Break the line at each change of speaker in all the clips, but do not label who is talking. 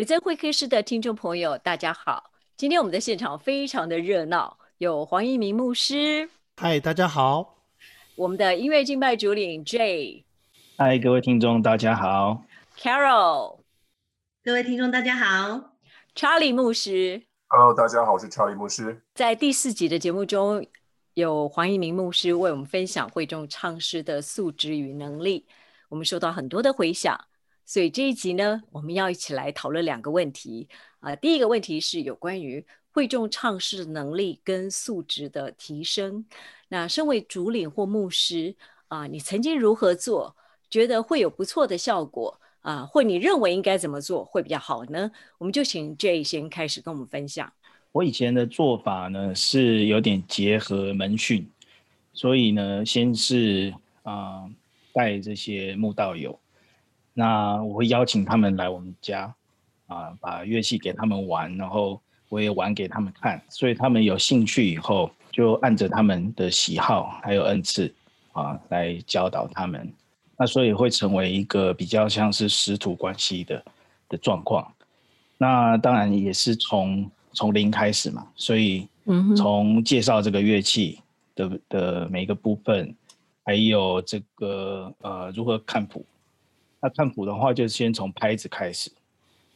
美珍会客室的听众朋友，大家好！今天我们的现场非常的热闹，有黄一鸣牧师，
嗨，大家好；
我们的音乐敬拜主领 J，
嗨，各位听众大家好。
；Carol，
各位听众大家好。
；Charlie 牧师
，Hello，大家好，我是 Charlie 牧师。
在第四集的节目中，有黄一鸣牧师为我们分享会众唱诗的素质与能力，我们收到很多的回响。所以这一集呢，我们要一起来讨论两个问题啊。第一个问题是有关于会众唱诗的能力跟素质的提升。那身为主领或牧师啊，你曾经如何做，觉得会有不错的效果啊？或你认为应该怎么做会比较好呢？我们就请 J 先开始跟我们分享。
我以前的做法呢，是有点结合门训，所以呢，先是啊带这些慕道友。那我会邀请他们来我们家，啊，把乐器给他们玩，然后我也玩给他们看，所以他们有兴趣以后，就按着他们的喜好还有恩赐，啊，来教导他们。那所以会成为一个比较像是师徒关系的的状况。那当然也是从从零开始嘛，所以从介绍这个乐器的的每一个部分，还有这个呃如何看谱。那看谱的话，就先从拍子开始，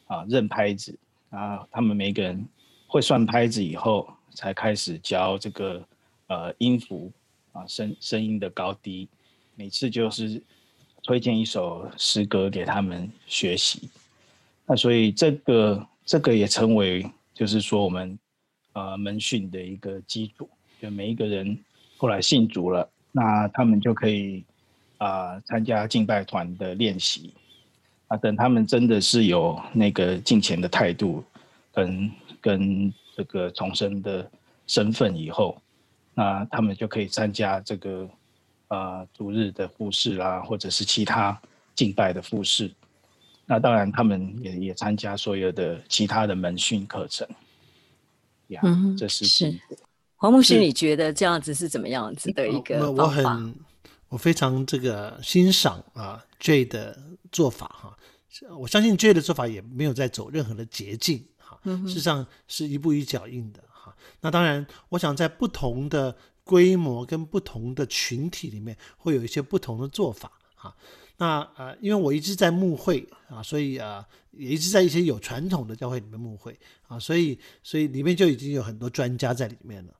啊，认拍子啊，他们每个人会算拍子以后，才开始教这个呃音符啊，声声音的高低，每次就是推荐一首诗歌给他们学习。那所以这个这个也成为就是说我们呃门训的一个基础，就每一个人后来信主了，那他们就可以。啊，参加敬拜团的练习啊，等他们真的是有那个敬虔的态度，跟跟这个重生的身份以后，那他们就可以参加这个啊逐日的复试啦，或者是其他敬拜的复试。那当然，他们也也参加所有的其他的门训课程。呀，这是
是黄牧师，你觉得这样子是怎么样子的一个方法？
我非常这个欣赏啊，J 的做法哈，我相信 J 的做法也没有在走任何的捷径哈，事实上是一步一脚印的哈。那当然，我想在不同的规模跟不同的群体里面，会有一些不同的做法哈。那呃，因为我一直在牧会啊，所以啊，也一直在一些有传统的教会里面牧会啊，所以所以里面就已经有很多专家在里面了。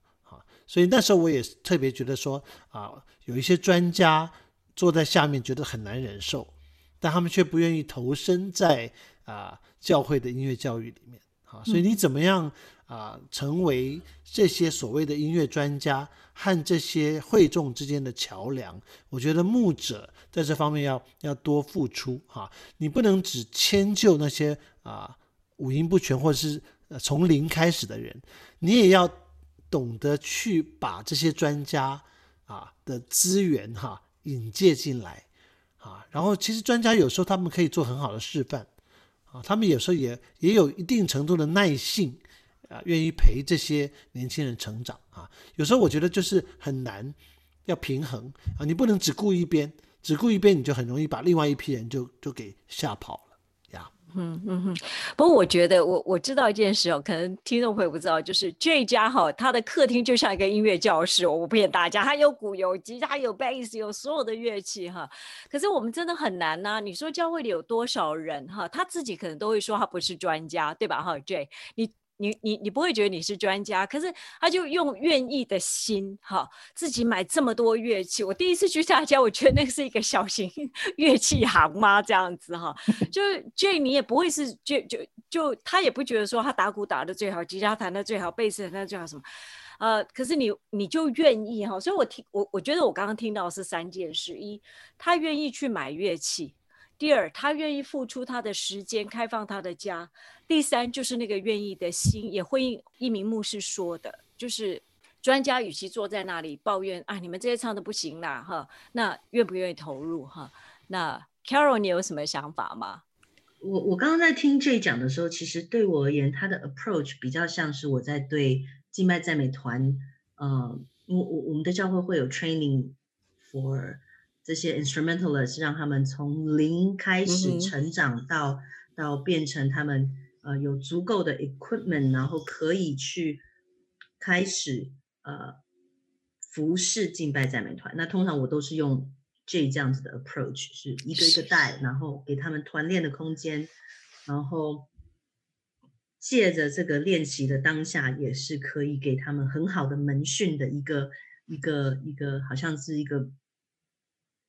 所以那时候我也特别觉得说啊，有一些专家坐在下面觉得很难忍受，但他们却不愿意投身在啊教会的音乐教育里面。啊，所以你怎么样啊成为这些所谓的音乐专家和这些会众之间的桥梁？我觉得牧者在这方面要要多付出哈。你不能只迁就那些啊五音不全或者是从零开始的人，你也要。懂得去把这些专家啊的资源哈引介进来啊，然后其实专家有时候他们可以做很好的示范啊，他们有时候也也有一定程度的耐性啊，愿意陪这些年轻人成长啊。有时候我觉得就是很难要平衡啊，你不能只顾一边，只顾一边你就很容易把另外一批人就就给吓跑。
嗯嗯嗯，不过我觉得我我知道一件事哦，可能听众朋友不知道，就是这家哈，他的客厅就像一个音乐教室，我不骗大家，他有鼓有吉他有贝斯有所有的乐器哈。可是我们真的很难呐，你说教会里有多少人哈，他自己可能都会说他不是专家，对吧哈？J 你。你你你不会觉得你是专家，可是他就用愿意的心哈，自己买这么多乐器。我第一次去他家，我觉得那是一个小型 乐器行吗？这样子哈，就 j 你也不会是就就就他也不觉得说他打鼓打的最好，吉他弹的最好，贝斯弹的最好什么，呃，可是你你就愿意哈，所以我听我我觉得我刚刚听到是三件事：一，他愿意去买乐器。第二，他愿意付出他的时间，开放他的家。第三，就是那个愿意的心，也会应一名牧师说的，就是专家与其坐在那里抱怨啊，你们这些唱的不行啦，哈，那愿不愿意投入哈？那 Carol，你有什么想法吗？
我我刚刚在听这一讲的时候，其实对我而言，他的 approach 比较像是我在对静脉赞美团，呃，我我我们的教会会有 training for。这些 instrumentalist 让他们从零开始成长到到变成他们呃有足够的 equipment，然后可以去开始呃服侍敬拜赞美团。那通常我都是用这这样子的 approach，是一个一个带，然后给他们团练的空间，然后借着这个练习的当下，也是可以给他们很好的门训的一个一个一个，好像是一个。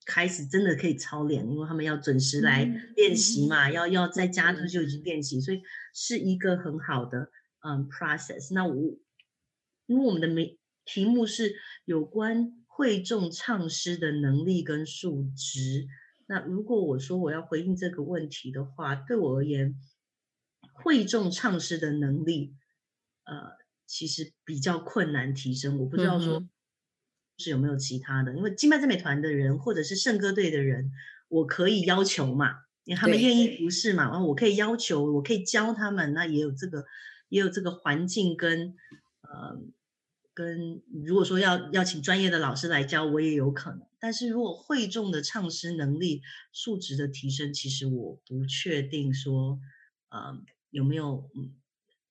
开始真的可以操练，因为他们要准时来练习嘛，要要在家就就已经练习，所以是一个很好的嗯 process。那我因为我们的题题目是有关会众唱诗的能力跟数值，那如果我说我要回应这个问题的话，对我而言，会众唱诗的能力，呃，其实比较困难提升。我不知道说。是有没有其他的？因为金麦赞美团的人，或者是圣歌队的人，我可以要求嘛，因为他们愿意服侍嘛，然后我可以要求，我可以教他们，那也有这个，也有这个环境跟呃跟，如果说要要请专业的老师来教，我也有可能。但是如果会众的唱诗能力素质的提升，其实我不确定说，呃，有没有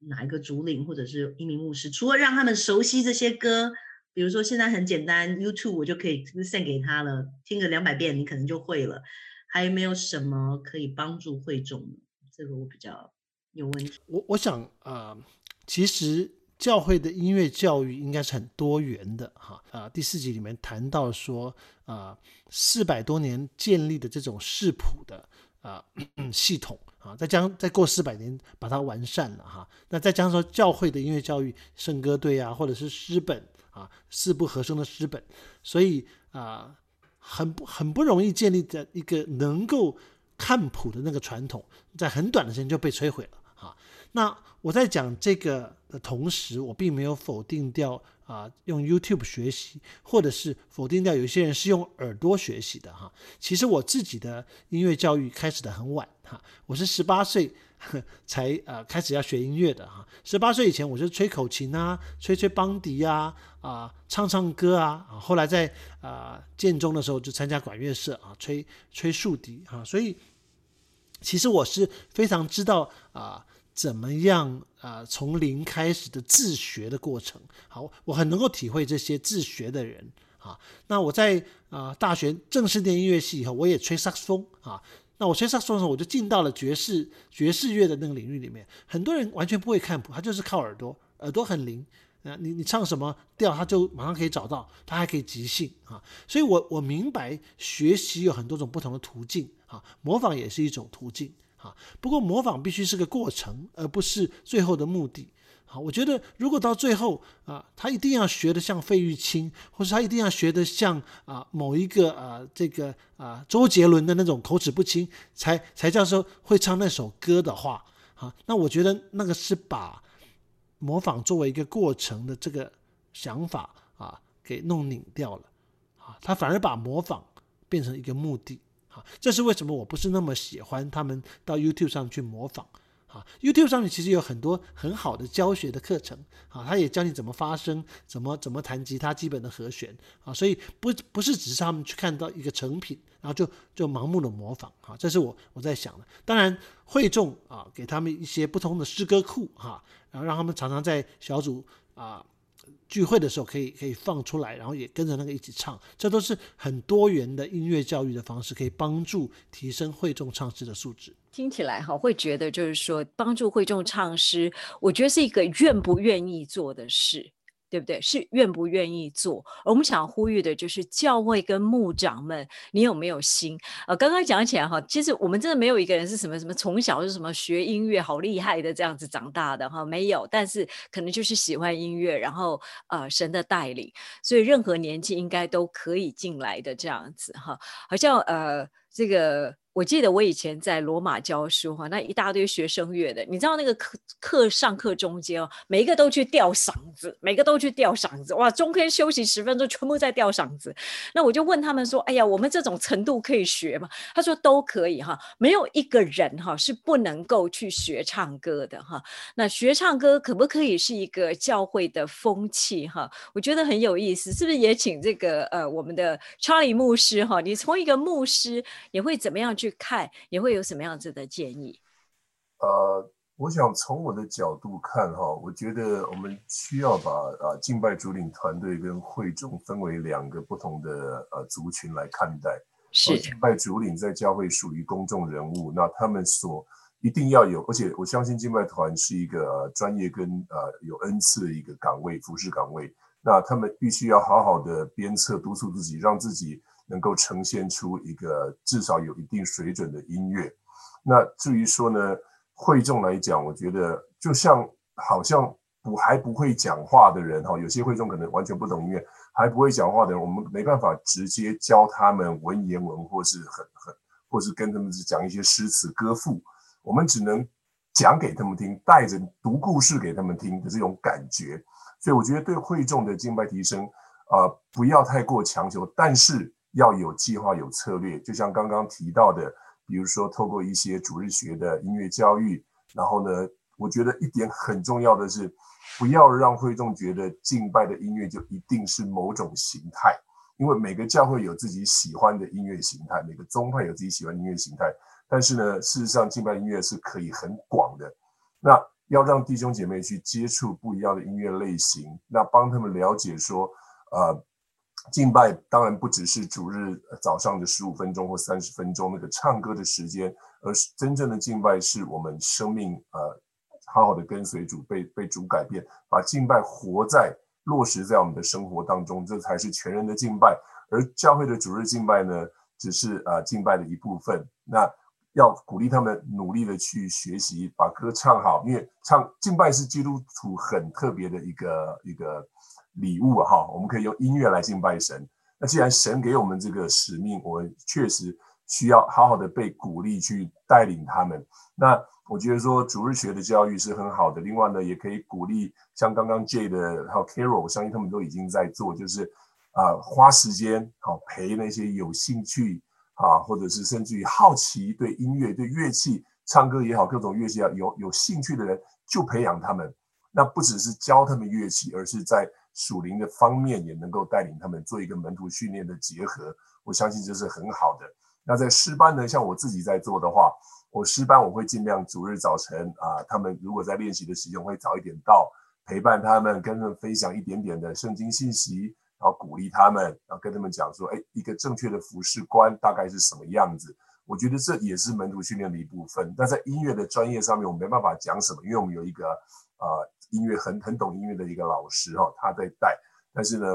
哪一个主领或者是一名牧师，除了让他们熟悉这些歌。比如说，现在很简单，YouTube 我就可以 send 给他了，听个两百遍，你可能就会了。还有没有什么可以帮助会众？这个我比较有问题。
我我想啊，其实教会的音乐教育应该是很多元的哈啊。第四集里面谈到说啊，四百多年建立的这种视谱的啊系统啊，再将再过四百年把它完善了哈。那再加上说教会的音乐教育，圣歌队啊，或者是诗本。啊，四部合声的诗本，所以啊，很不很不容易建立在一个能够看谱的那个传统，在很短的时间就被摧毁了啊。那我在讲这个的同时，我并没有否定掉啊，用 YouTube 学习，或者是否定掉有些人是用耳朵学习的哈。其实我自己的音乐教育开始的很晚哈，我是十八岁。才呃开始要学音乐的哈，十八岁以前我就吹口琴啊，吹吹邦迪啊，啊唱唱歌啊，啊后来在啊建中的时候就参加管乐社啊，吹吹竖笛哈，所以其实我是非常知道啊怎么样啊从零开始的自学的过程，好，我很能够体会这些自学的人啊。那我在啊大学正式念音乐系以后，我也吹萨克斯风啊。那我吹萨克斯的时候，我就进到了爵士爵士乐的那个领域里面。很多人完全不会看谱，他就是靠耳朵，耳朵很灵啊。你你唱什么调，他就马上可以找到，他还可以即兴啊。所以，我我明白学习有很多种不同的途径啊，模仿也是一种途径啊。不过，模仿必须是个过程，而不是最后的目的。我觉得如果到最后啊，他一定要学的像费玉清，或者他一定要学的像啊某一个啊这个啊周杰伦的那种口齿不清，才才叫做会唱那首歌的话，啊，那我觉得那个是把模仿作为一个过程的这个想法啊给弄拧掉了，啊，他反而把模仿变成一个目的，啊，这是为什么我不是那么喜欢他们到 YouTube 上去模仿。啊，YouTube 上面其实有很多很好的教学的课程，啊，他也教你怎么发声，怎么怎么弹吉他基本的和弦，啊，所以不不是只是他们去看到一个成品，然后就就盲目的模仿，啊，这是我我在想的。当然会众啊，给他们一些不同的诗歌库，哈，然后让他们常常在小组啊。聚会的时候可以可以放出来，然后也跟着那个一起唱，这都是很多元的音乐教育的方式，可以帮助提升会众唱诗的素质。
听起来哈，会觉得就是说帮助会众唱诗，我觉得是一个愿不愿意做的事。对不对？是愿不愿意做？而我们想呼吁的就是教会跟牧长们，你有没有心？呃，刚刚讲起来哈，其实我们真的没有一个人是什么什么从小是什么学音乐好厉害的这样子长大的哈，没有。但是可能就是喜欢音乐，然后呃神的带领，所以任何年纪应该都可以进来的这样子哈。好像呃这个。我记得我以前在罗马教书哈，那一大堆学声乐的，你知道那个课课上课中间哦，每一个都去吊嗓子，每个都去吊嗓子，哇，中间休息十分钟，全部在吊嗓子。那我就问他们说，哎呀，我们这种程度可以学吗？他说都可以哈，没有一个人哈是不能够去学唱歌的哈。那学唱歌可不可以是一个教会的风气哈？我觉得很有意思，是不是也请这个呃我们的查理牧师哈？你从一个牧师也会怎么样去？去看也会有什么样子的建议？
呃，我想从我的角度看哈，我觉得我们需要把啊敬拜主领团队跟会众分为两个不同的呃族群来看待。
是
敬拜主领在教会属于公众人物，那他们所一定要有，而且我相信敬拜团是一个专业跟呃有恩赐的一个岗位，服饰岗位。那他们必须要好好的鞭策督促自己，让自己能够呈现出一个至少有一定水准的音乐。那至于说呢？会众来讲，我觉得就像好像不还不会讲话的人哈，有些会众可能完全不懂音乐，还不会讲话的人，我们没办法直接教他们文言文，或是很很，或是跟他们讲一些诗词歌赋，我们只能讲给他们听，带着读故事给他们听的这种感觉。所以我觉得对会众的敬拜提升，呃，不要太过强求，但是要有计划、有策略，就像刚刚提到的。比如说，透过一些主日学的音乐教育，然后呢，我觉得一点很重要的是，不要让会众觉得敬拜的音乐就一定是某种形态，因为每个教会有自己喜欢的音乐形态，每个宗派有自己喜欢的音乐形态。但是呢，事实上，敬拜音乐是可以很广的。那要让弟兄姐妹去接触不一样的音乐类型，那帮他们了解说，呃。敬拜当然不只是主日早上的十五分钟或三十分钟那个唱歌的时间，而是真正的敬拜是我们生命呃好好的跟随主，被被主改变，把敬拜活在落实在我们的生活当中，这才是全人的敬拜。而教会的主日敬拜呢，只是呃敬拜的一部分。那要鼓励他们努力的去学习，把歌唱好，因为唱敬拜是基督徒很特别的一个一个。礼物哈，我们可以用音乐来敬拜神。那既然神给我们这个使命，我们确实需要好好的被鼓励去带领他们。那我觉得说主日学的教育是很好的。另外呢，也可以鼓励像刚刚 J 的还有 Carol，我相信他们都已经在做，就是啊花时间好陪那些有兴趣啊，或者是甚至于好奇对音乐、对乐器、唱歌也好，各种乐器啊有有兴趣的人，就培养他们。那不只是教他们乐器，而是在属灵的方面也能够带领他们做一个门徒训练的结合，我相信这是很好的。那在师班呢，像我自己在做的话，我师班我会尽量逐日早晨啊，他们如果在练习的时间会早一点到，陪伴他们，跟他们分享一点点的圣经信息，然后鼓励他们，然后跟他们讲说，哎，一个正确的服饰观大概是什么样子？我觉得这也是门徒训练的一部分。那在音乐的专业上面，我没办法讲什么，因为我们有一个呃。音乐很很懂音乐的一个老师哈，他在带。但是呢，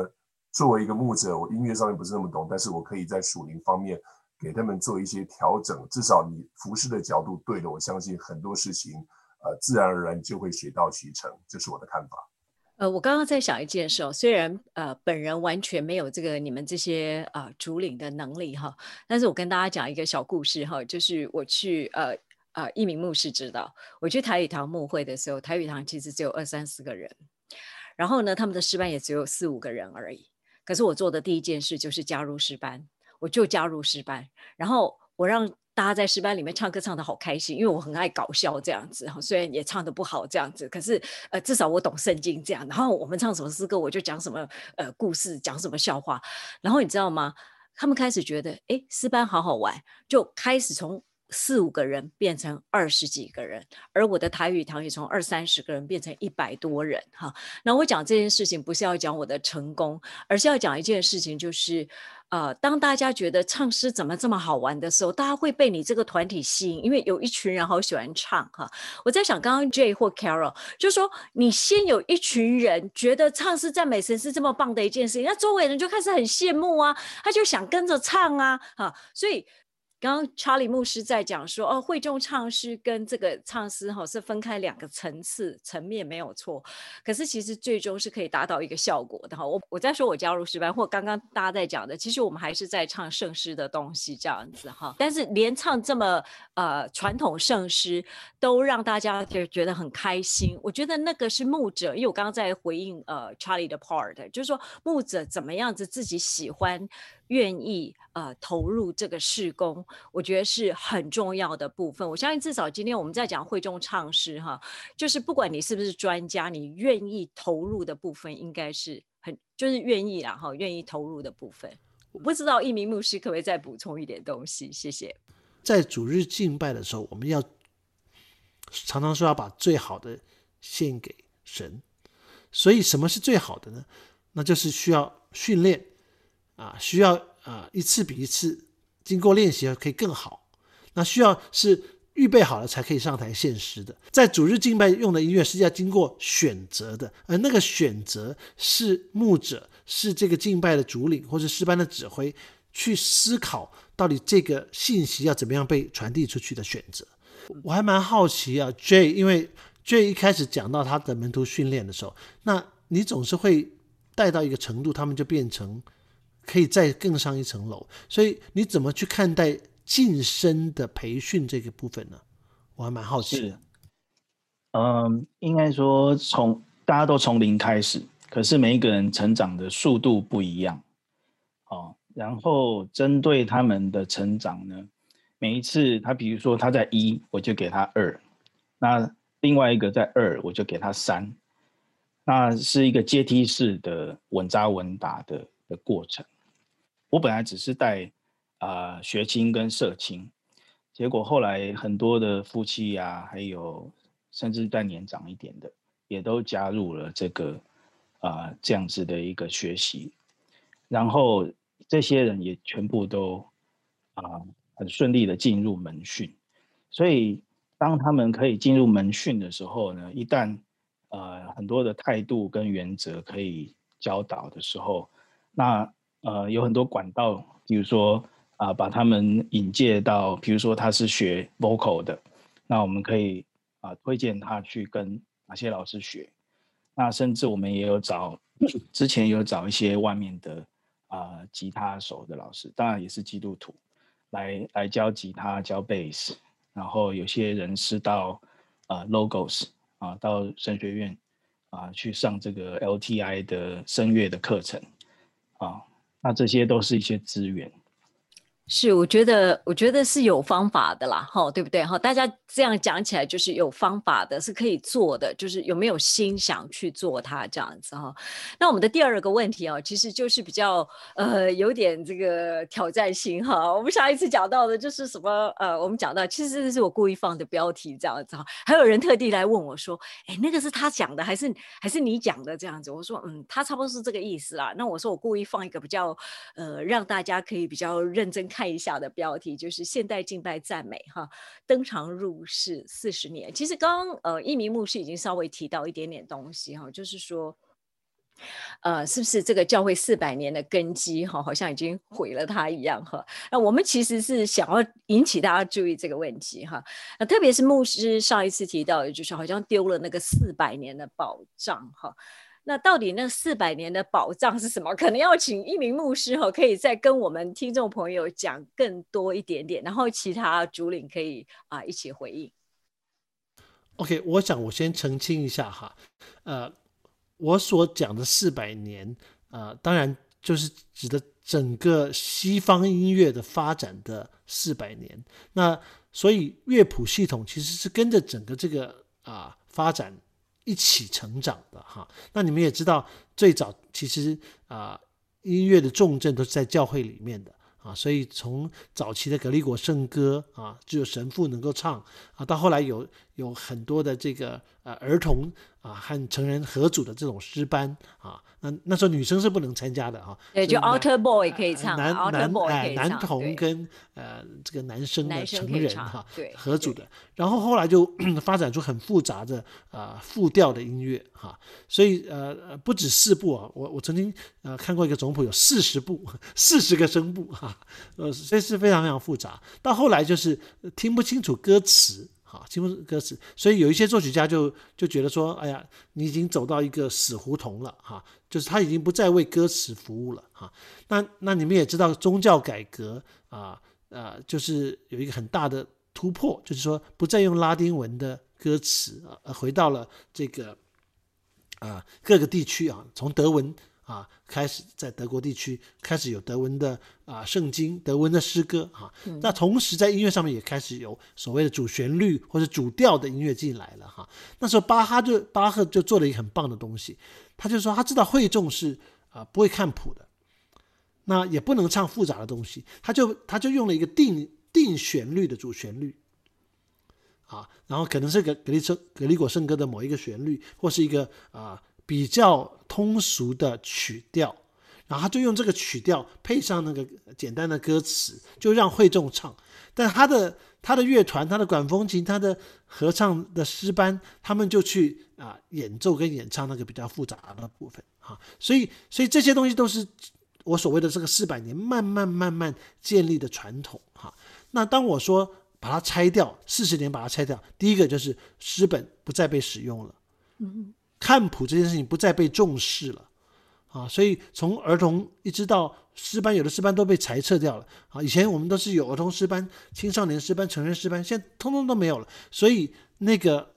作为一个牧者，我音乐上面不是那么懂，但是我可以在属灵方面给他们做一些调整。至少你服饰的角度对了，我相信很多事情呃自然而然就会水到渠成。这是我的看法。
呃，我刚刚在想一件事哦，虽然呃本人完全没有这个你们这些呃主领的能力哈，但是我跟大家讲一个小故事哈，就是我去呃。啊，一名牧师知道，我去台语堂牧会的时候，台语堂其实只有二三十个人，然后呢，他们的诗班也只有四五个人而已。可是我做的第一件事就是加入诗班，我就加入诗班，然后我让大家在诗班里面唱歌唱的好开心，因为我很爱搞笑这样子哈，虽然也唱的不好这样子，可是呃至少我懂圣经这样。然后我们唱什么诗歌，我就讲什么呃故事，讲什么笑话。然后你知道吗？他们开始觉得哎诗班好好玩，就开始从。四五个人变成二十几个人，而我的台语堂也从二三十个人变成一百多人哈。那我讲这件事情不是要讲我的成功，而是要讲一件事情，就是呃，当大家觉得唱诗怎么这么好玩的时候，大家会被你这个团体吸引，因为有一群人好喜欢唱哈。我在想，刚刚 J 或 Carol 就说，你先有一群人觉得唱诗赞美神是这么棒的一件事情，那周围人就开始很羡慕啊，他就想跟着唱啊，哈，所以。刚刚查理牧师在讲说，哦，会众唱诗跟这个唱诗哈是分开两个层次层面没有错，可是其实最终是可以达到一个效果的哈。我我在说我加入诗班，或刚刚大家在讲的，其实我们还是在唱圣诗的东西这样子哈。但是连唱这么呃传统圣诗都让大家就觉得很开心，我觉得那个是牧者，因为我刚刚在回应呃查理的 part，就是说牧者怎么样子自己喜欢。愿意呃投入这个事工，我觉得是很重要的部分。我相信至少今天我们在讲会众唱诗哈，就是不管你是不是专家，你愿意投入的部分应该是很就是愿意啦哈，愿意投入的部分。我不知道一名牧师可不可以再补充一点东西？谢谢。
在主日敬拜的时候，我们要常常说要把最好的献给神。所以什么是最好的呢？那就是需要训练啊，需要啊一次比一次经过练习可以更好。那需要是预备好了才可以上台献诗的。在主日敬拜用的音乐是要经过选择的，而那个选择是牧者，是这个敬拜的主领或者诗班的指挥去思考到底这个信息要怎么样被传递出去的选择。我还蛮好奇啊，J，因为 J 一开始讲到他的门徒训练的时候，那你总是会带到一个程度，他们就变成可以再更上一层楼。所以你怎么去看待？晋升的培训这个部分呢，我还蛮好奇。
的。嗯，应该说从大家都从零开始，可是每一个人成长的速度不一样。哦，然后针对他们的成长呢，每一次他比如说他在一，我就给他二，那另外一个在二，我就给他三，那是一个阶梯式的稳扎稳打的的过程。我本来只是带。啊，学青跟社青，结果后来很多的夫妻呀，还有甚至再年长一点的，也都加入了这个啊这样子的一个学习，然后这些人也全部都啊很顺利的进入门训，所以当他们可以进入门训的时候呢，一旦呃很多的态度跟原则可以教导的时候，那呃有很多管道，比如说。啊，把他们引介到，比如说他是学 vocal 的，那我们可以啊推荐他去跟哪些老师学。那甚至我们也有找，之前有找一些外面的啊吉他手的老师，当然也是基督徒，来来教吉他、教贝斯。然后有些人是到啊 logos 啊到神学院啊去上这个 LTI 的声乐的课程啊，那这些都是一些资源。
是，我觉得，我觉得是有方法的啦，哈，对不对？哈，大家这样讲起来就是有方法的，是可以做的，就是有没有心想去做它这样子哈。那我们的第二个问题啊，其实就是比较呃有点这个挑战性哈。我们上一次讲到的就是什么呃，我们讲到其实这是我故意放的标题这样子哈。还有人特地来问我说，哎，那个是他讲的还是还是你讲的这样子？我说嗯，他差不多是这个意思啦。那我说我故意放一个比较呃让大家可以比较认真看。看一下的标题就是现代敬拜赞美哈登场入室四十年。其实刚刚呃一名牧师已经稍微提到一点点东西哈，就是说呃是不是这个教会四百年的根基哈好像已经毁了它一样哈？那我们其实是想要引起大家注意这个问题哈。那特别是牧师上一次提到的就是好像丢了那个四百年的宝藏哈。那到底那四百年的宝藏是什么？可能要请一名牧师哈，可以再跟我们听众朋友讲更多一点点，然后其他主领可以啊一起回应。
OK，我想我先澄清一下哈，呃，我所讲的四百年，呃，当然就是指的整个西方音乐的发展的四百年。那所以乐谱系统其实是跟着整个这个啊发展。一起成长的哈，那你们也知道，最早其实啊，音乐的重镇都是在教会里面的啊，所以从早期的格里果圣歌啊，只有神父能够唱啊，到后来有有很多的这个呃儿童啊和成人合组的这种诗班啊。那那时候女生是不能参加的哈，
对，就 Alter Boy 可以唱，
男男
哎
男童跟呃这个男生的成人哈，
对，
合组的。然后后来就 发展出很复杂的啊复调的音乐哈，所以呃不止四部啊，我我曾经呃看过一个总谱有四十部，四十个声部哈，呃所以是非常非常复杂。到后来就是听不清楚歌词。好，听不歌词，所以有一些作曲家就就觉得说，哎呀，你已经走到一个死胡同了，哈，就是他已经不再为歌词服务了，哈。那那你们也知道，宗教改革啊，呃，就是有一个很大的突破，就是说不再用拉丁文的歌词，呃，回到了这个啊各个地区啊，从德文。啊，开始在德国地区开始有德文的啊圣经、德文的诗歌哈，那同时在音乐上面也开始有所谓的主旋律或者主调的音乐进来了哈。那时候巴哈就巴赫就做了一个很棒的东西，他就说他知道会众是啊不会看谱的，那也不能唱复杂的东西，他就他就用了一个定定旋律的主旋律。啊，然后可能是格格里圣格里果圣歌的某一个旋律，或是一个啊比较通俗的曲调，然后他就用这个曲调配上那个简单的歌词，就让会众唱。但他的他的乐团、他的管风琴、他的合唱的诗班，他们就去啊演奏跟演唱那个比较复杂的部分哈。所以，所以这些东西都是我所谓的这个四百年慢慢慢慢建立的传统哈。那当我说。把它拆掉，四十年把它拆掉。第一个就是诗本不再被使用了，嗯，看谱这件事情不再被重视了，啊，所以从儿童一直到诗班，有的诗班都被裁撤掉了，啊，以前我们都是有儿童诗班、青少年诗班、成人诗班，现在通通都没有了。所以那个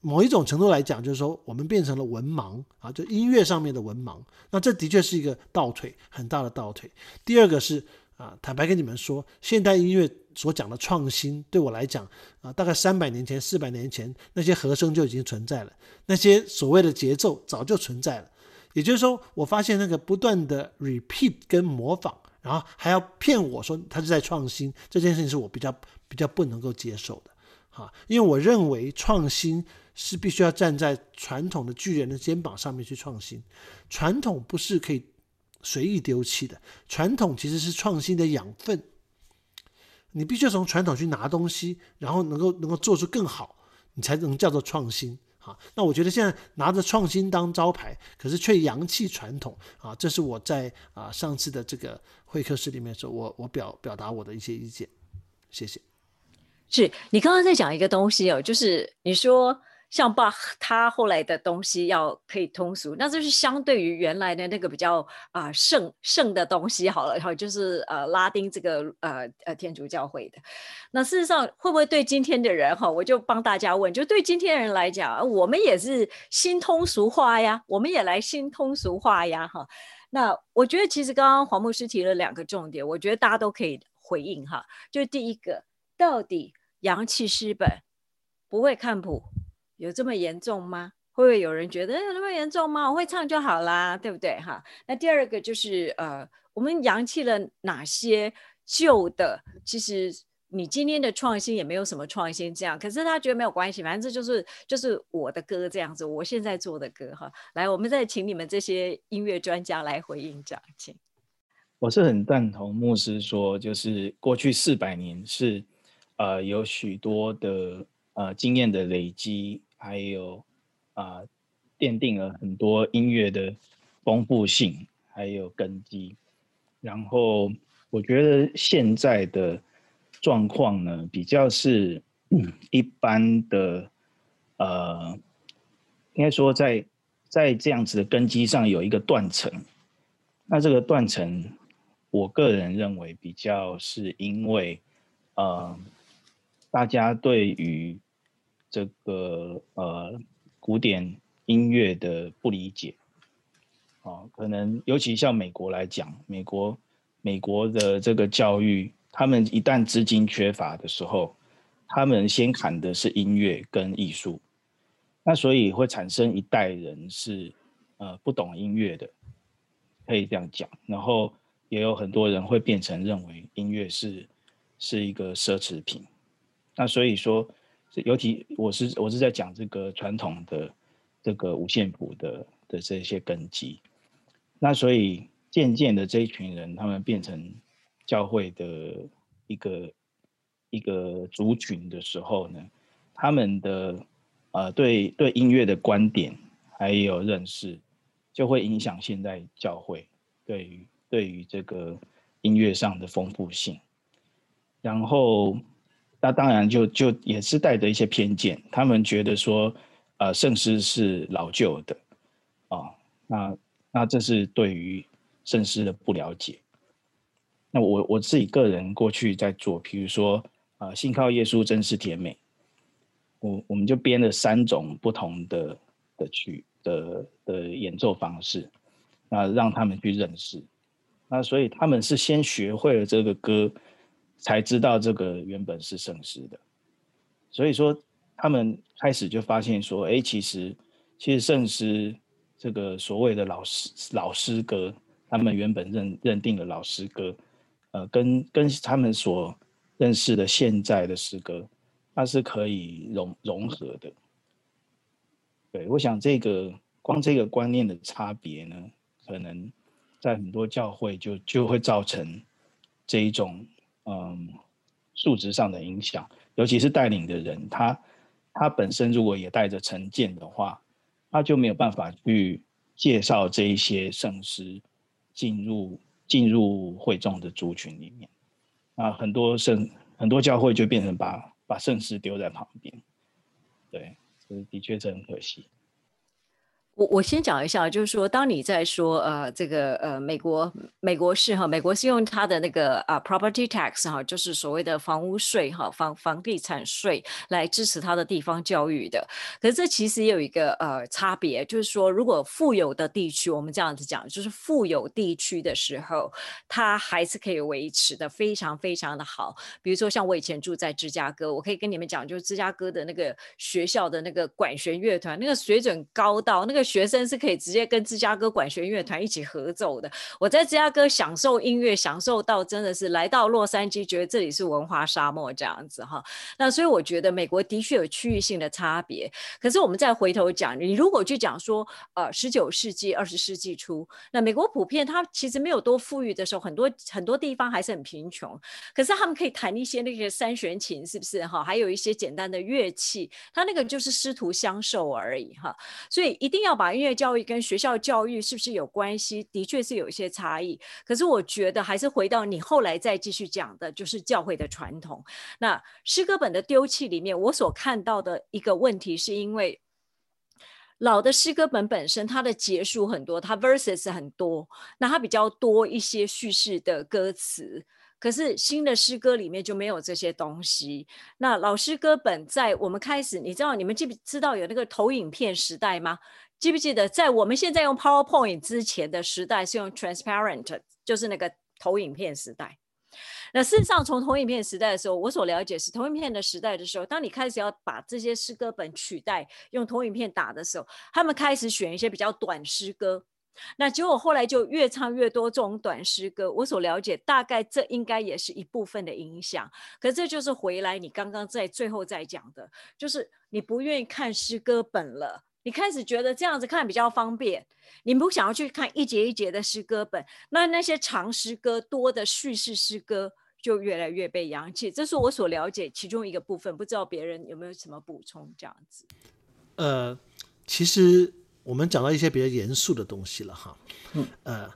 某一种程度来讲，就是说我们变成了文盲啊，就音乐上面的文盲。那这的确是一个倒退，很大的倒退。第二个是。啊，坦白跟你们说，现代音乐所讲的创新，对我来讲啊，大概三百年前、四百年前，那些和声就已经存在了，那些所谓的节奏早就存在了。也就是说，我发现那个不断的 repeat 跟模仿，然后还要骗我说他是在创新，这件事情是我比较比较不能够接受的。哈，因为我认为创新是必须要站在传统的巨人的肩膀上面去创新，传统不是可以。随意丢弃的传统其实是创新的养分，你必须从传统去拿东西，然后能够能够做出更好，你才能叫做创新啊。那我觉得现在拿着创新当招牌，可是却洋气传统啊，这是我在啊上次的这个会客室里面说，我我表表达我的一些意见，谢谢。
是你刚刚在讲一个东西哦，就是你说。像把他后来的东西要可以通俗，那就是相对于原来的那个比较啊圣圣的东西好了，哈，就是呃拉丁这个呃呃天主教会的。那事实上会不会对今天的人哈，我就帮大家问，就对今天的人来讲，我们也是新通俗化呀，我们也来新通俗化呀，哈。那我觉得其实刚刚黄牧师提了两个重点，我觉得大家都可以回应哈。就第一个，到底阳气诗本不会看谱？有这么严重吗？会不会有人觉得有那么严重吗？我会唱就好啦，对不对？哈。那第二个就是呃，我们扬弃了哪些旧的？其实你今天的创新也没有什么创新，这样。可是他觉得没有关系，反正这就是就是我的歌这样子，我现在做的歌哈。来，我们再请你们这些音乐专家来回应这样，请。
我是很赞同牧师说，就是过去四百年是呃有许多的呃经验的累积。还有啊，奠定了很多音乐的丰富性，还有根基。然后我觉得现在的状况呢，比较是一般的，呃，应该说在在这样子的根基上有一个断层。那这个断层，我个人认为比较是因为，呃，大家对于这个呃古典音乐的不理解，哦，可能尤其像美国来讲，美国美国的这个教育，他们一旦资金缺乏的时候，他们先砍的是音乐跟艺术，那所以会产生一代人是呃不懂音乐的，可以这样讲，然后也有很多人会变成认为音乐是是一个奢侈品，那所以说。尤其我是我是在讲这个传统的这个五线谱的的这些根基，那所以渐渐的这一群人他们变成教会的一个一个族群的时候呢，他们的呃对对音乐的观点还有认识，就会影响现在教会对于对于这个音乐上的丰富性，然后。那当然就就也是带着一些偏见，他们觉得说，呃，圣诗是老旧的，啊，那那这是对于圣诗的不了解。那我我自己个人过去在做，比如说，啊，信靠耶稣真是甜美，我我们就编了三种不同的的曲的的演奏方式，那让他们去认识，那所以他们是先学会了这个歌。才知道这个原本是圣诗的，所以说他们开始就发现说，哎，其实其实圣诗这个所谓的老师老诗歌，他们原本认认定的老诗歌，呃，跟跟他们所认识的现在的诗歌它是可以融融合的。对，我想这个光这个观念的差别呢，可能在很多教会就就会造成这一种嗯素质上的影响，尤其是带领的人，他他本身如果也带着成见的话，他就没有办法去介绍这一些圣诗进入进入会众的族群里面。啊，很多圣很多教会就变成把把圣诗丢在旁边，对，这的确是很可惜。
我我先讲一下，就是说，当你在说呃这个呃美国美国是哈，美国是用它的那个啊 property tax 哈，就是所谓的房屋税哈房房地产税来支持它的地方教育的。可是这其实也有一个呃差别，就是说，如果富有的地区，我们这样子讲，就是富有地区的时候，它还是可以维持的非常非常的好。比如说像我以前住在芝加哥，我可以跟你们讲，就是芝加哥的那个学校的那个管弦乐团，那个水准高到那个。学生是可以直接跟芝加哥管弦乐团一起合奏的。我在芝加哥享受音乐，享受到真的是来到洛杉矶，觉得这里是文化沙漠这样子哈。那所以我觉得美国的确有区域性的差别。可是我们再回头讲，你如果去讲说，呃，十九世纪、二十世纪初，那美国普遍它其实没有多富裕的时候，很多很多地方还是很贫穷。可是他们可以弹一些那个三弦琴，是不是哈？还有一些简单的乐器，它那个就是师徒相授而已哈。所以一定要。把音乐教育跟学校教育是不是有关系？的确是有一些差异。可是我觉得还是回到你后来再继续讲的，就是教会的传统。那诗歌本的丢弃里面，我所看到的一个问题，是因为老的诗歌本本身它的结束很多，它 verses 很多，那它比较多一些叙事的歌词。可是新的诗歌里面就没有这些东西。那老诗歌本在我们开始，你知道你们记不知道有那个投影片时代吗？记不记得，在我们现在用 PowerPoint 之前的时代是用 Transparent，就是那个投影片时代。那事实上，从投影片时代的时候，我所了解是投影片的时代的时候，当你开始要把这些诗歌本取代用投影片打的时候，他们开始选一些比较短诗歌。那结果后来就越唱越多这种短诗歌。我所了解，大概这应该也是一部分的影响。可这就是回来你刚刚在最后在讲的，就是你不愿意看诗歌本了。你开始觉得这样子看比较方便，你不想要去看一节一节的诗歌本，那那些长诗歌多的叙事诗歌就越来越被扬弃。这是我所了解其中一个部分，不知道别人有没有什么补充？这样子。
呃，其实我们讲到一些比较严肃的东西了哈。嗯。呃，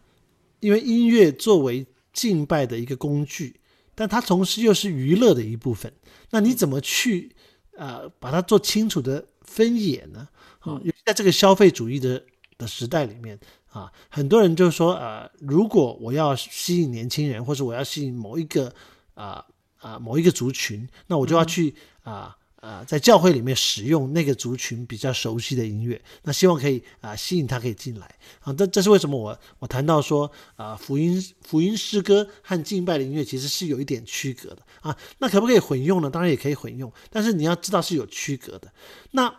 因为音乐作为敬拜的一个工具，但它同时又是娱乐的一部分。那你怎么去呃把它做清楚的分野呢？啊，在这个消费主义的的时代里面啊，很多人就说，呃，如果我要吸引年轻人，或者我要吸引某一个啊啊某一个族群，那我就要去啊啊在教会里面使用那个族群比较熟悉的音乐，那希望可以啊吸引他可以进来啊。这这是为什么我我谈到说啊福音福音诗歌和敬拜的音乐其实是有一点区隔的啊。那可不可以混用呢？当然也可以混用，但是你要知道是有区隔的。那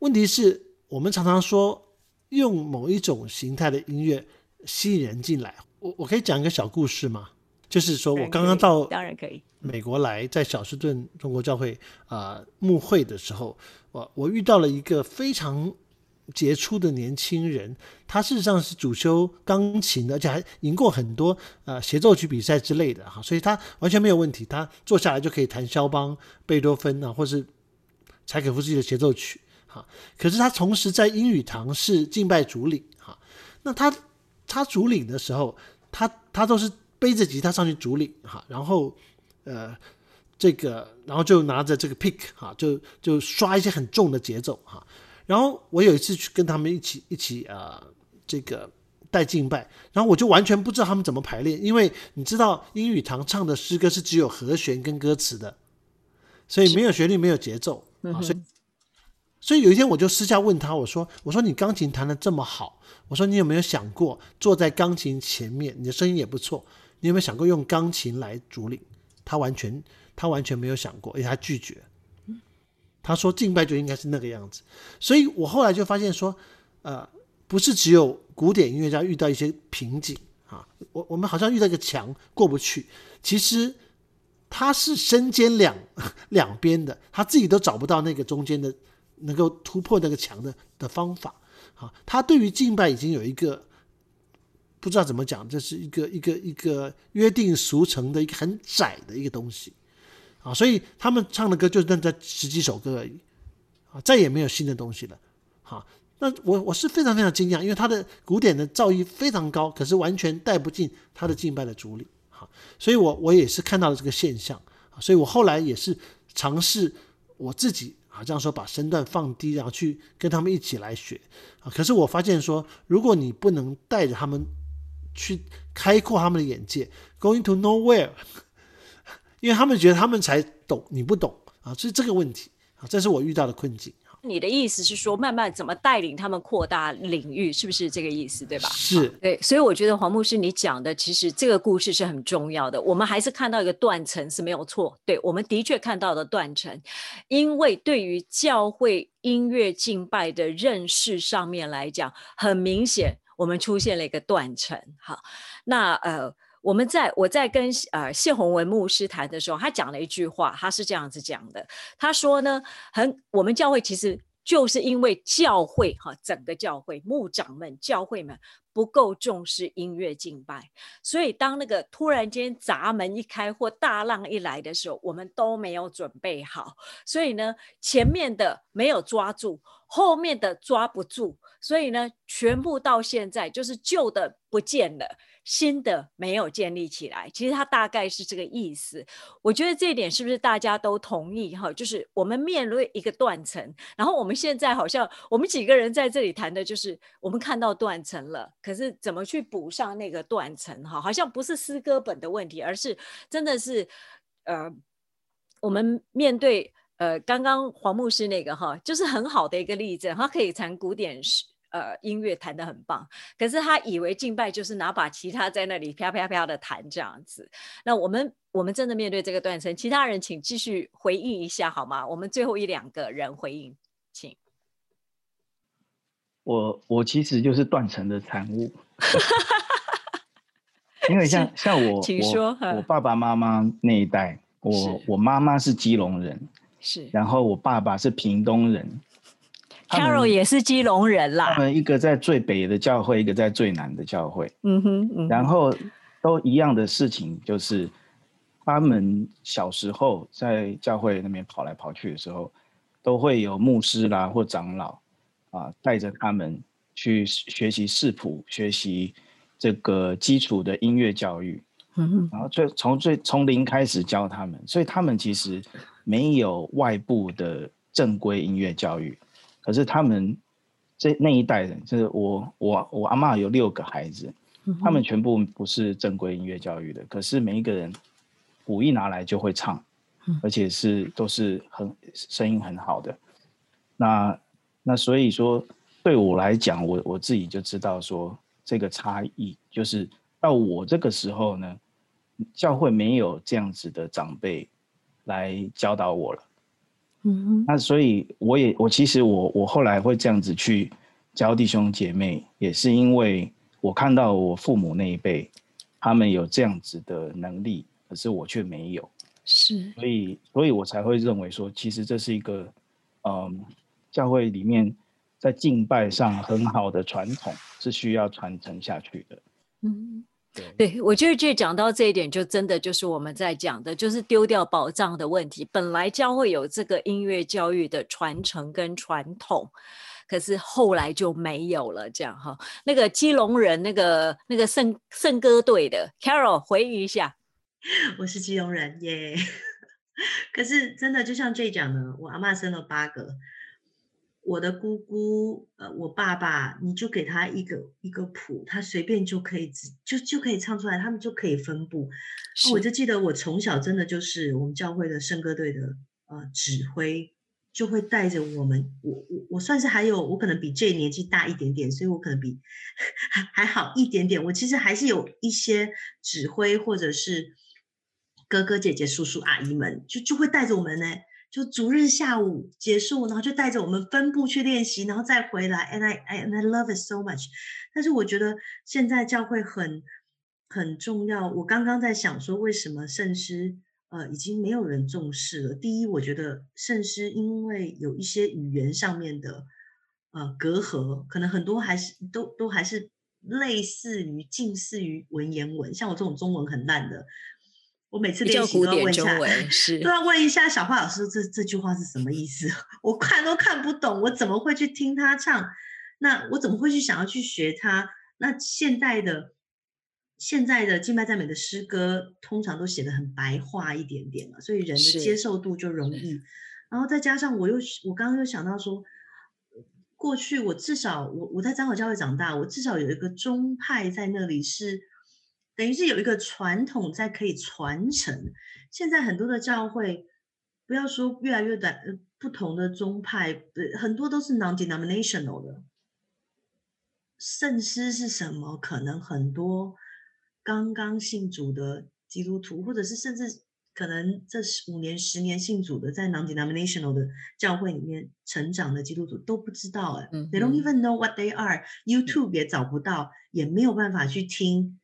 问题是，我们常常说用某一种形态的音乐吸引人进来。我我可以讲一个小故事吗？就是说我刚刚到
当然可以
美国来，在小士顿中国教会啊牧会的时候，我我遇到了一个非常杰出的年轻人，他事实上是主修钢琴的，而且还赢过很多呃协奏曲比赛之类的哈，所以他完全没有问题，他坐下来就可以弹肖邦、贝多芬啊，或是柴可夫斯基的协奏曲。哈，可是他同时在英语堂是敬拜主领哈，那他他主领的时候，他他都是背着吉他上去竹林哈，然后呃这个然后就拿着这个 pick 哈，就就刷一些很重的节奏哈，然后我有一次去跟他们一起一起啊这个带敬拜，然后我就完全不知道他们怎么排练，因为你知道英语堂唱的诗歌是只有和弦跟歌词的，所以没有旋律没有节奏啊，所以。所以有一天我就私下问他，我说：“我说你钢琴弹的这么好，我说你有没有想过坐在钢琴前面，你的声音也不错，你有没有想过用钢琴来主领？”他完全他完全没有想过，而且他拒绝。他说敬拜就应该是那个样子。所以我后来就发现说，呃，不是只有古典音乐家遇到一些瓶颈啊，我我们好像遇到一个墙过不去。其实他是身兼两两边的，他自己都找不到那个中间的能够突破那个墙的的方法。啊，他对于敬拜已经有一个不知道怎么讲，这是一个一个一个约定俗成的一个很窄的一个东西啊，所以他们唱的歌就那这十几首歌而已啊，再也没有新的东西了。好，那我我是非常非常惊讶，因为他的古典的造诣非常高，可是完全带不进他的敬拜的主里。好，所以我我也是看到了这个现象所以我后来也是尝试我自己。啊，这样说把身段放低，然后去跟他们一起来学啊。可是我发现说，如果你不能带着他们去开阔他们的眼界，going to nowhere，因为他们觉得他们才懂，你不懂啊，所以这个问题啊，这是我遇到的困境。
你的意思是说，慢慢怎么带领他们扩大领域，是不是这个意思？对吧？
是
对，所以我觉得黄牧师你讲的，其实这个故事是很重要的。我们还是看到一个断层是没有错，对，我们的确看到的断层，因为对于教会音乐敬拜的认识上面来讲，很明显我们出现了一个断层。哈，那呃。我们在我在跟呃谢宏文牧师谈的时候，他讲了一句话，他是这样子讲的，他说呢，很我们教会其实就是因为教会哈，整个教会牧长们、教会们不够重视音乐敬拜，所以当那个突然间闸门一开或大浪一来的时候，我们都没有准备好，所以呢，前面的没有抓住，后面的抓不住，所以呢，全部到现在就是旧的不见了。新的没有建立起来，其实它大概是这个意思。我觉得这一点是不是大家都同意哈？就是我们面对一个断层，然后我们现在好像我们几个人在这里谈的就是我们看到断层了，可是怎么去补上那个断层哈？好像不是诗歌本的问题，而是真的是呃，我们面对呃刚刚黄牧师那个哈，就是很好的一个例证，他可以谈古典诗。呃，音乐弹得很棒，可是他以为敬拜就是拿把吉他在那里啪啪啪的弹这样子。那我们我们真的面对这个断层，其他人请继续回应一下好吗？我们最后一两个人回应，请。
我我其实就是断层的产物，因为像像我，
请说，
我爸爸妈妈那一代，我我妈妈是基隆人，
是，
然后我爸爸是屏东人。
Carol 也是基隆人啦。
他们一个在最北的教会，一个在最南的教会。
嗯哼。
然后都一样的事情，就是他们小时候在教会那边跑来跑去的时候，都会有牧师啦或长老啊带着他们去学习视谱，学习这个基础的音乐教育。
嗯哼。
然后最从最从零开始教他们，所以他们其实没有外部的正规音乐教育。可是他们这那一代人，就是我我我阿妈有六个孩子，他们全部不是正规音乐教育的。可是每一个人鼓一拿来就会唱，而且是都是很声音很好的。那那所以说，对我来讲，我我自己就知道说这个差异，就是到我这个时候呢，教会没有这样子的长辈来教导我了。
嗯，
那所以我也我其实我我后来会这样子去教弟兄姐妹，也是因为我看到我父母那一辈，他们有这样子的能力，可是我却没有，
是，
所以所以我才会认为说，其实这是一个，嗯，教会里面在敬拜上很好的传统，是需要传承下去的，
嗯。对，我觉得就讲到这一点，就真的就是我们在讲的，就是丢掉宝藏的问题。本来教会有这个音乐教育的传承跟传统，可是后来就没有了。这样哈，那个基隆人，那个那个圣圣歌队的 Carol 回忆一下，
我是基隆人耶。可是真的就像 J 讲的，我阿妈生了八个。我的姑姑，呃，我爸爸，你就给他一个一个谱，他随便就可以就就可以唱出来，他们就可以分布。我就记得我从小真的就是我们教会的圣歌队的呃指挥，就会带着我们。我我我算是还有，我可能比这年纪大一点点，所以我可能比 还好一点点。我其实还是有一些指挥或者是哥哥姐姐、叔叔阿姨们，就就会带着我们呢。就逐日下午结束，然后就带着我们分部去练习，然后再回来。And I, I, and I love it so much。但是我觉得现在教会很很重要。我刚刚在想说，为什么圣诗呃已经没有人重视了。第一，我觉得圣诗因为有一些语言上面的呃隔阂，可能很多还是都都还是类似于近似于文言文，像我这种中文很烂的。我每次练习都要问一下，都要问一下小花老师，这这句话是什么意思？我看都看不懂，我怎么会去听他唱？那我怎么会去想要去学他？那现代的现在的敬拜赞美的诗歌，通常都写的很白话一点点了，所以人的接受度就容易。然后再加上我又我刚刚又想到说，过去我至少我我在张口教会长大，我至少有一个宗派在那里是。等于是有一个传统在可以传承。现在很多的教会，不要说越来越短，呃，不同的宗派，呃，很多都是 non-denominational 的。圣诗是什么？可能很多刚刚信主的基督徒，或者是甚至可能这五年、十年信主的，在 non-denominational 的教会里面成长的基督徒都不知道，哎，they don't even know what they are。YouTube 也找不到，也没有办法去听。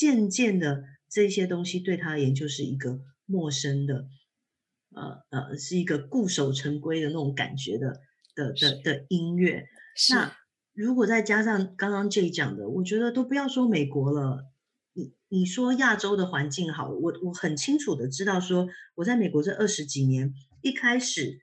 渐渐的，这些东西对他而言就是一个陌生的，呃呃，是一个固守成规的那种感觉的的的的音乐。那如果再加上刚刚 J 讲的，我觉得都不要说美国了，你你说亚洲的环境好，我我很清楚的知道，说我在美国这二十几年，一开始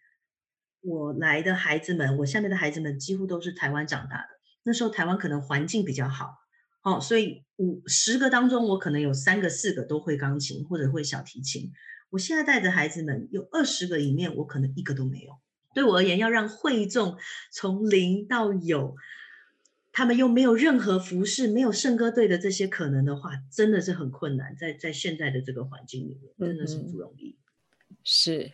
我来的孩子们，我下面的孩子们几乎都是台湾长大的，那时候台湾可能环境比较好。哦，所以五十个当中，我可能有三个、四个都会钢琴或者会小提琴。我现在带着孩子们，有二十个里面，我可能一个都没有。对我而言，要让会众从零到有，他们又没有任何服饰、没有圣歌队的这些可能的话，真的是很困难。在在现在的这个环境里面，真的是不容易。
是，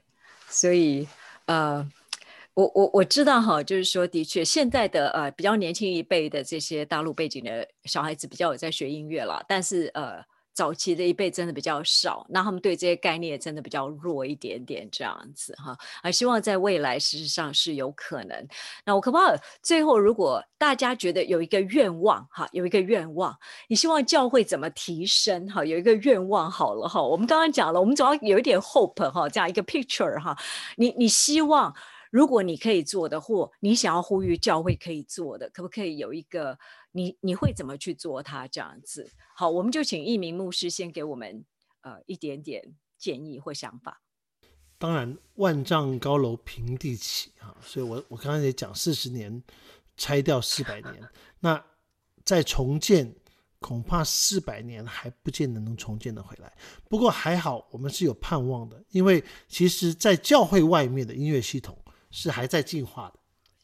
所以呃。我我我知道哈，就是说，的确，现在的呃比较年轻一辈的这些大陆背景的小孩子比较有在学音乐了，但是呃早期的一辈真的比较少，那他们对这些概念真的比较弱一点点这样子哈。啊，希望在未来事实上是有可能。那我可不可以最后，如果大家觉得有一个愿望哈，有一个愿望，你希望教会怎么提升哈？有一个愿望好了哈，我们刚刚讲了，我们总要有一点 hope 哈，这样一个 picture 哈，你你希望。如果你可以做的，或你想要呼吁教会可以做的，可不可以有一个你你会怎么去做它这样子？好，我们就请一名牧师先给我们呃一点点建议或想法。
当然，万丈高楼平地起啊，所以我我刚才也讲，四十年拆掉四百年，那再重建恐怕四百年还不见得能重建的回来。不过还好，我们是有盼望的，因为其实，在教会外面的音乐系统。是还在进化的，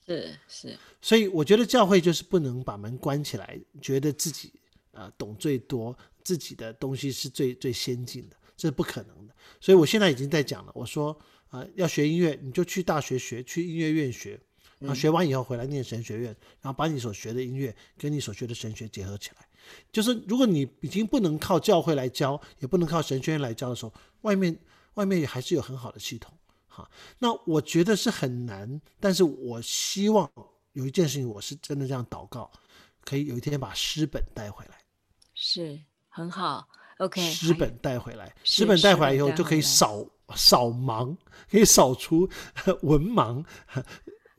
是是，
所以我觉得教会就是不能把门关起来，觉得自己呃懂最多，自己的东西是最最先进的，这是不可能的。所以我现在已经在讲了，我说啊，要学音乐你就去大学学，去音乐院学，然后学完以后回来念神学院，然后把你所学的音乐跟你所学的神学结合起来。就是如果你已经不能靠教会来教，也不能靠神学院来教的时候，外面外面还是有很好的系统。那我觉得是很难，但是我希望有一件事情，我是真的这样祷告，可以有一天把诗本带回来，
是很好。OK，
诗本带回来，诗本带回来以后就可以扫扫盲，可以扫除文盲。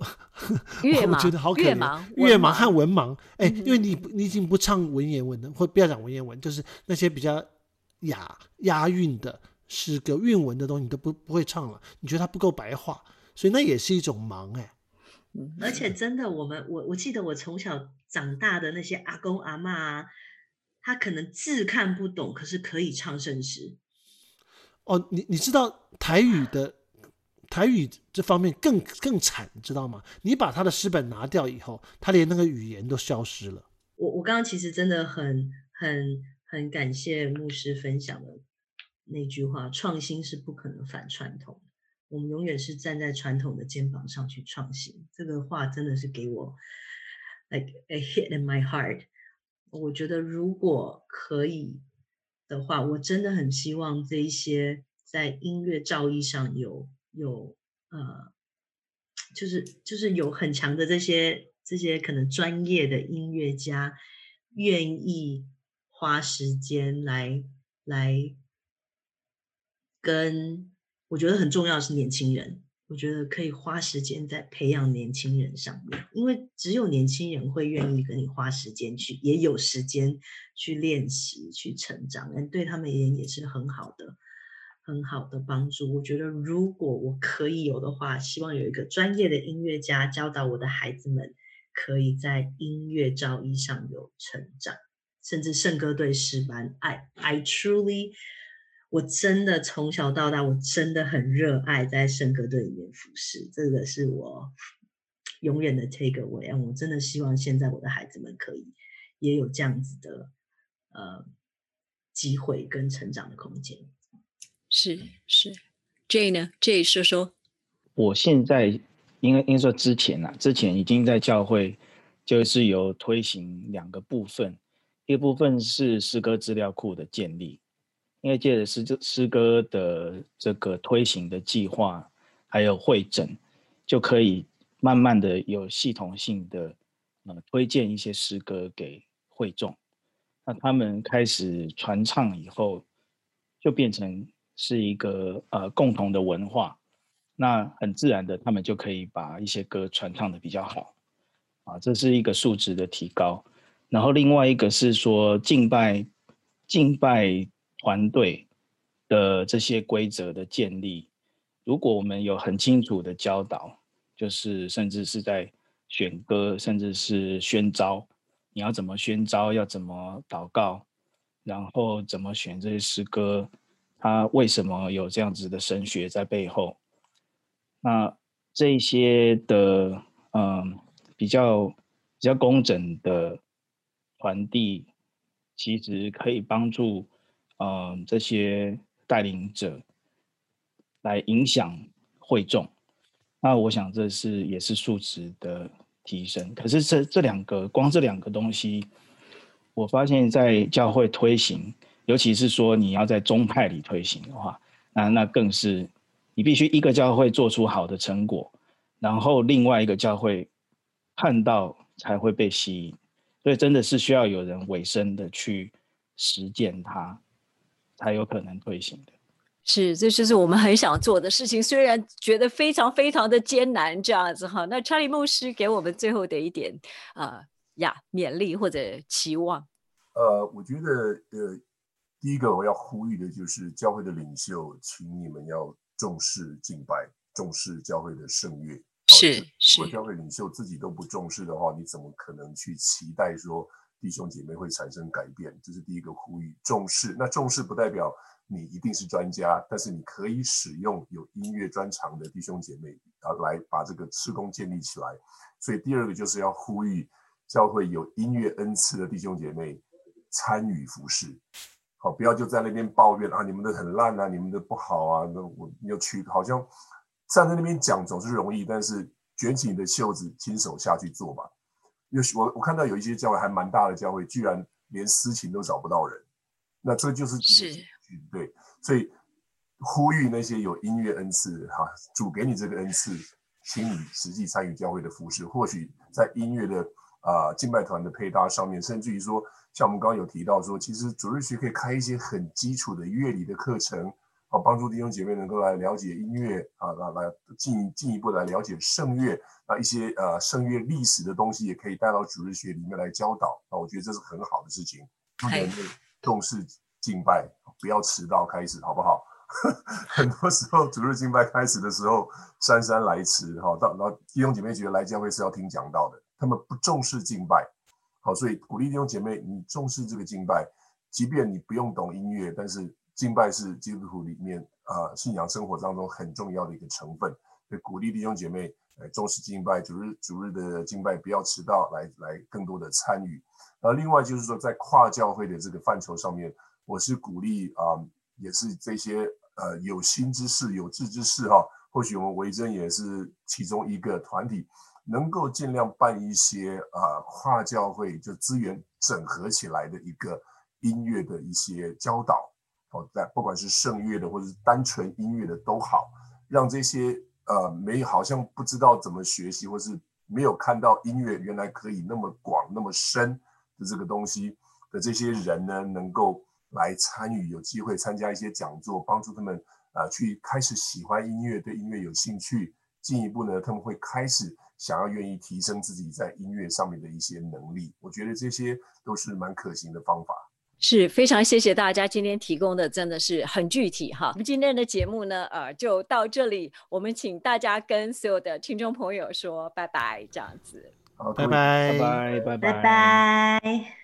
越
我觉得好可
怜，
越盲和文盲。哎，因为你你已经不唱文言文了，或不要讲文言文，就是那些比较雅押韵的。诗歌韵文的东西你都不不会唱了，你觉得它不够白话，所以那也是一种盲哎。
而且真的，我们我我记得我从小长大的那些阿公阿妈啊，他可能字看不懂，可是可以唱圣诗。
哦，你你知道台语的台语这方面更更惨，知道吗？你把他的诗本拿掉以后，他连那个语言都消失了。
我我刚刚其实真的很很很感谢牧师分享的。那句话，创新是不可能反传统，我们永远是站在传统的肩膀上去创新。这个话真的是给我 like a hit in my heart。我觉得如果可以的话，我真的很希望这一些在音乐造诣上有有呃，就是就是有很强的这些这些可能专业的音乐家，愿意花时间来来。跟我觉得很重要的是年轻人。我觉得可以花时间在培养年轻人上面，因为只有年轻人会愿意跟你花时间去，也有时间去练习、去成长，嗯，对他们而言也是很好的、很好的帮助。我觉得如果我可以有的话，希望有一个专业的音乐家教导我的孩子们，可以在音乐造诣上有成长，甚至圣歌队诗班。I I truly。我真的从小到大，我真的很热爱在圣歌队里面服侍，这个是我永远的 take away。我真的希望现在我的孩子们可以也有这样子的呃机会跟成长的空间。
是是，J 呢？J 说说，
我现在应该应该说之前啊，之前已经在教会就是有推行两个部分，一个部分是诗歌资料库的建立。因为借着诗诗歌的这个推行的计划，还有会诊，就可以慢慢的有系统性的呃推荐一些诗歌给会众。那他们开始传唱以后，就变成是一个呃共同的文化。那很自然的，他们就可以把一些歌传唱的比较好。啊，这是一个数值的提高。然后另外一个是说敬拜，敬拜。团队的这些规则的建立，如果我们有很清楚的教导，就是甚至是在选歌，甚至是宣召，你要怎么宣召，要怎么祷告，然后怎么选这些诗歌，它为什么有这样子的神学在背后？那这些的嗯比较比较工整的传递，其实可以帮助。嗯，这些带领者来影响会众，那我想这是也是素质的提升。可是这这两个光这两个东西，我发现在教会推行，尤其是说你要在宗派里推行的话，那那更是你必须一个教会做出好的成果，然后另外一个教会看到才会被吸引，所以真的是需要有人委身的去实践它。才有可能推行的，
是，这就是我们很想做的事情，虽然觉得非常非常的艰难，这样子哈。那查理牧师给我们最后的一点啊呀勉励或者期望。
呃，我觉得呃，第一个我要呼吁的就是教会的领袖，请你们要重视敬拜，重视教会的圣乐。
是是，
如果教会领袖自己都不重视的话，你怎么可能去期待说？弟兄姐妹会产生改变，这是第一个呼吁。重视，那重视不代表你一定是专家，但是你可以使用有音乐专长的弟兄姐妹啊，来把这个施工建立起来。所以第二个就是要呼吁教会有音乐恩赐的弟兄姐妹参与服侍，好，不要就在那边抱怨啊，你们的很烂啊，你们的不好啊，那我要去，好像站在那边讲总是容易，但是卷起你的袖子，亲手下去做吧。有我我看到有一些教会还蛮大的教会，居然连私情都找不到人，那这就是
是，
对，所以呼吁那些有音乐恩赐哈，主给你这个恩赐，请你实际参与教会的服饰，或许在音乐的啊敬拜团的配搭上面，甚至于说，像我们刚刚有提到说，其实主日学可以开一些很基础的乐理的课程。好，帮助弟兄姐妹能够来了解音乐啊，来来进进一步来了解圣乐，那一些呃圣乐历史的东西也可以带到主日学里面来教导。啊我觉得这是很好的事情。重视敬拜，不要迟到开始，好不好？很多时候主日敬拜开始的时候姗姗来迟，哈，到然后弟兄姐妹觉得来教会是要听讲道的，他们不重视敬拜。好，所以鼓励弟兄姐妹，你重视这个敬拜，即便你不用懂音乐，但是。敬拜是基督徒里面啊信仰生活当中很重要的一个成分，所以鼓励弟兄姐妹来重视敬拜，主日主日的敬拜不要迟到，来来更多的参与。呃，另外就是说在跨教会的这个范畴上面，我是鼓励啊，也是这些呃有心之士、有志之士哈，或许我们维珍也是其中一个团体，能够尽量办一些啊跨教会就资源整合起来的一个音乐的一些教导。哦，在不管是圣乐的或者是单纯音乐的都好，让这些呃没好像不知道怎么学习，或是没有看到音乐原来可以那么广那么深的这个东西的这些人呢，能够来参与，有机会参加一些讲座，帮助他们呃去开始喜欢音乐，对音乐有兴趣，进一步呢，他们会开始想要愿意提升自己在音乐上面的一些能力。我觉得这些都是蛮可行的方法。
是非常谢谢大家今天提供的，真的是很具体哈。我们今天的节目呢，呃，就到这里。我们请大家跟所有的听众朋友说拜拜，这样子。
好，拜拜，
拜拜，拜
拜拜。